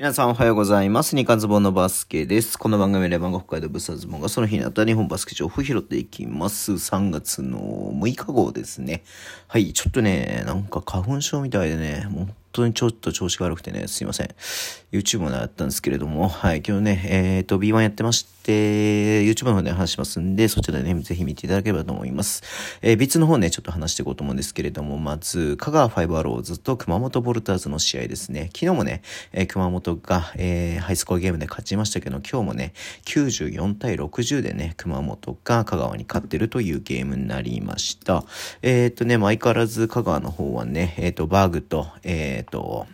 皆さんおはようございます。ニカズボンのバスケです。この番組で番号北海道ブサズボンがその日にあった日本バスケ情報を拾っていきます。3月の6日号ですね。はい、ちょっとね、なんか花粉症みたいでね、もう当にちょっと調子が悪くてね、すいません。YouTube も、やったんですけれども、はい、今日ね、えっ、ー、と、B1 やってまして、YouTube の方で話しますんで、そちらでね、ぜひ見ていただければと思います。えー、別の方ね、ちょっと話していこうと思うんですけれども、まず、香川ファイブアローズと熊本ボルターズの試合ですね。昨日もね、えー、熊本が、えー、ハイスコアゲームで勝ちましたけど、今日もね、94対60でね、熊本が香川に勝ってるというゲームになりました。えっ、とね、相変わらず香川の方はね、えっ、と、バーグと、ええっ、と、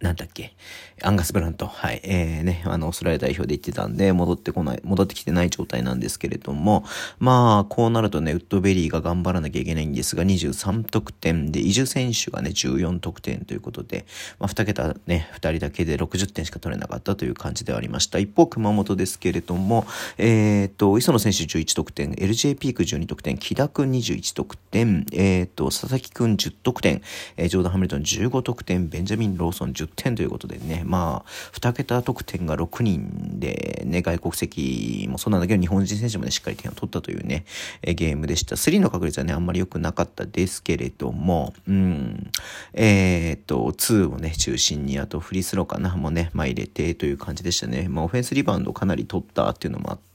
なんだっけ、アンガス・ブラント、はい、えー、ね、あの、オーストラリア代表で言ってたんで、戻ってこない、戻ってきてない状態なんですけれども、まあ、こうなるとね、ウッドベリーが頑張らなきゃいけないんですが、23得点で、移住選手がね、14得点ということで、まあ、2桁ね、2人だけで60点しか取れなかったという感じではありました。一方、熊本ですけれども、えっ、ー、と、磯野選手11得点、LJ ピーク12得点、木田くん21得点、えっ、ー、と、佐々木くん10得点、えー、ジョーダン・ハミルトン15得点、ベンジャミン・ローソン10点ということでね、まあ、2桁得点が6人でね、外国籍もそうなんだけど、日本人選手もね、しっかり点を取ったというね、えゲームでした。3の確率はね、あんまり良くなかったですけれども、うん、えー、っと、2をね、中心に、あとフリースローかな、もね、まあ入れてという感じでしたね。まあ、オフェンスリバウンドかなり取ったっていうのもあって、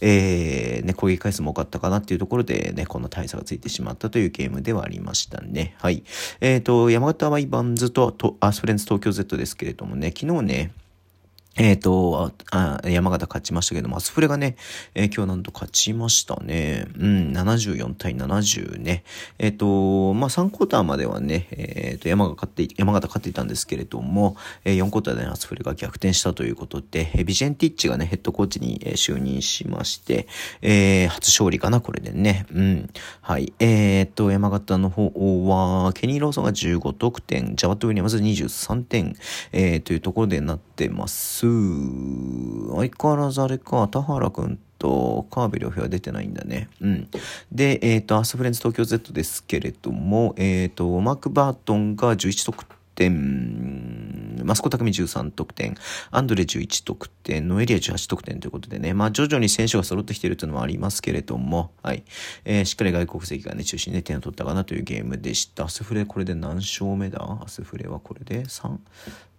えー、ね、攻撃回数も多かったかなっていうところでね、この大差がついてしまったというゲームではありましたね。はい。えっ、ー、と、山形ワイバンズと、とアスフレンズ東京 Z ですけれどもね、昨日ね、えっ、ー、とあ、山形勝ちましたけども、アスフレがね、えー、今日なんと勝ちましたね。うん、74対70ね。えっ、ー、と、まあ、3クォーターまではね、えっ、と、山が勝って、山形勝っていたんですけれども、え4クォーターで、アスフレが逆転したということで、えビジェンティッチがね、ヘッドコーチに、え就任しまして、え初勝利かな、これでね。うん。はい。えっと、山形の方は、ケニー・ローソンが15得点、ジャワット・ウィリアムズ23点、えというところでなってます。相変わらずあれか、田原くんと、カーベル良平は出てないんだね。うん。で、えっ、ー、と、アスフレンズ東京 Z ですけれども、えっ、ー、と、マーク・バートンが11得点、マスコ・タクミ13得点、アンドレ11得点、ノエリア18得点ということでね、まあ徐々に選手が揃ってきているというのもありますけれども、はい。えー、しっかり外国籍がね、中心で点を取ったかなというゲームでした。アスフレこれで何勝目だ？アスフレはこれで 3?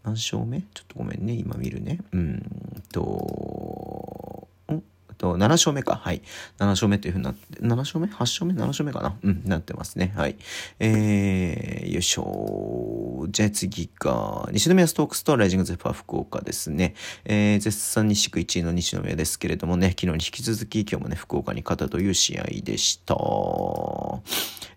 何勝目？ちょっとごめんね、今見るね。うんと、ん？と、7勝目か。はい。7勝目というふうになって、7勝目 ?8 勝目 ?7 勝目かな？うん、なってますね。はい。えー、よいしょ。じゃあ次が、西宮ストークスとライジングゼファー福岡ですね。えー、絶賛西地区1位の西宮ですけれどもね、昨日に引き続き今日もね、福岡に勝ったという試合でした。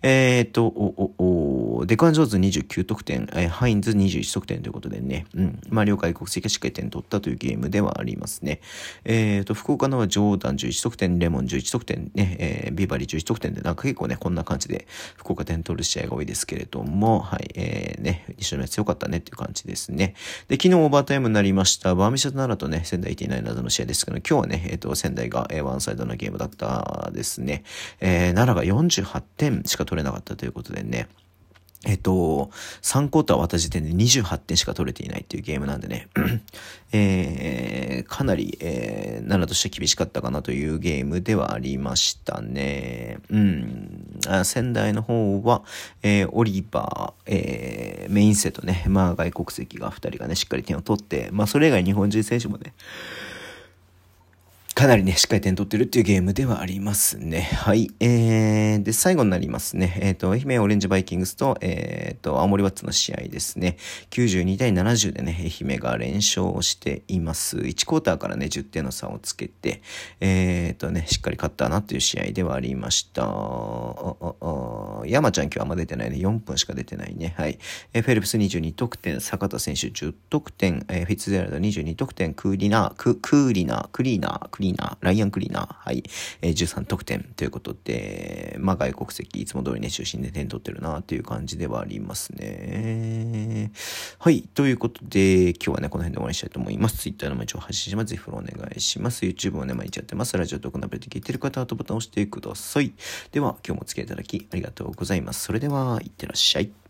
えー、っと、お、お、お、デクアン・ジョーンズ29得点、えー、ハインズ21得点ということでね、うん、まあ、両外国籍がしっかり点取ったというゲームではありますね。えー、っと、福岡のはジョーダン11得点、レモン11得点、ね、えー、ビバリー11得点で、なんか結構ね、こんな感じで福岡点取る試合が多いですけれども、はい、えー、ね、西宮強かったねっていう感じですね。で、昨日オーバータイムになりました、バーミシャト奈良とね、仙台ティナイなどの試合ですけど、今日はね、えっ、と、仙台が、え、ワンサイドのゲームだったですね。えー、奈良が48点しか取取れなかったということでね、えっと、3クォーター終わった時点で28点しか取れていないっていうゲームなんでね、えー、かなり、えー、奈良として厳しかったかなというゲームではありましたね。うん。仙台の方は、えー、オリバー、えー、メインセとね、まあ外国籍が2人がね、しっかり点を取って、まあそれ以外日本人選手もね、かなりね、しっかり点取ってるっていうゲームではありますね。はい。えー、で、最後になりますね。えっ、ー、と、愛媛オレンジバイキングスと、えっ、ー、と、青森ワッツの試合ですね。92対70でね、愛媛が連勝しています。1クォーターからね、10点の差をつけて、えっ、ー、とね、しっかり勝ったなっていう試合ではありました。山ちゃん今日あんま出てないね。4分しか出てないね。はい。えー、フェルプス22得点、坂田選手10得点、えー、フィッツゼラルド22得点、クーリナー、ク、クーリナー、クリーナー、クリーナー、ライアン・クリーナー、はい、えー、13得点ということで、まあ外国籍、いつも通りね、中心で点取ってるなっていう感じではありますね。はい、ということで、今日はね、この辺で終わりにしたいと思います。Twitter の毎日を発信します。ぜひフォローお願いします。YouTube もね、毎日やってます。ラジオとこのアプリで聞いてる方は、とボタンを押してください。では、今日もお付き合いいただきありがとうございます。それでは、いってらっしゃい。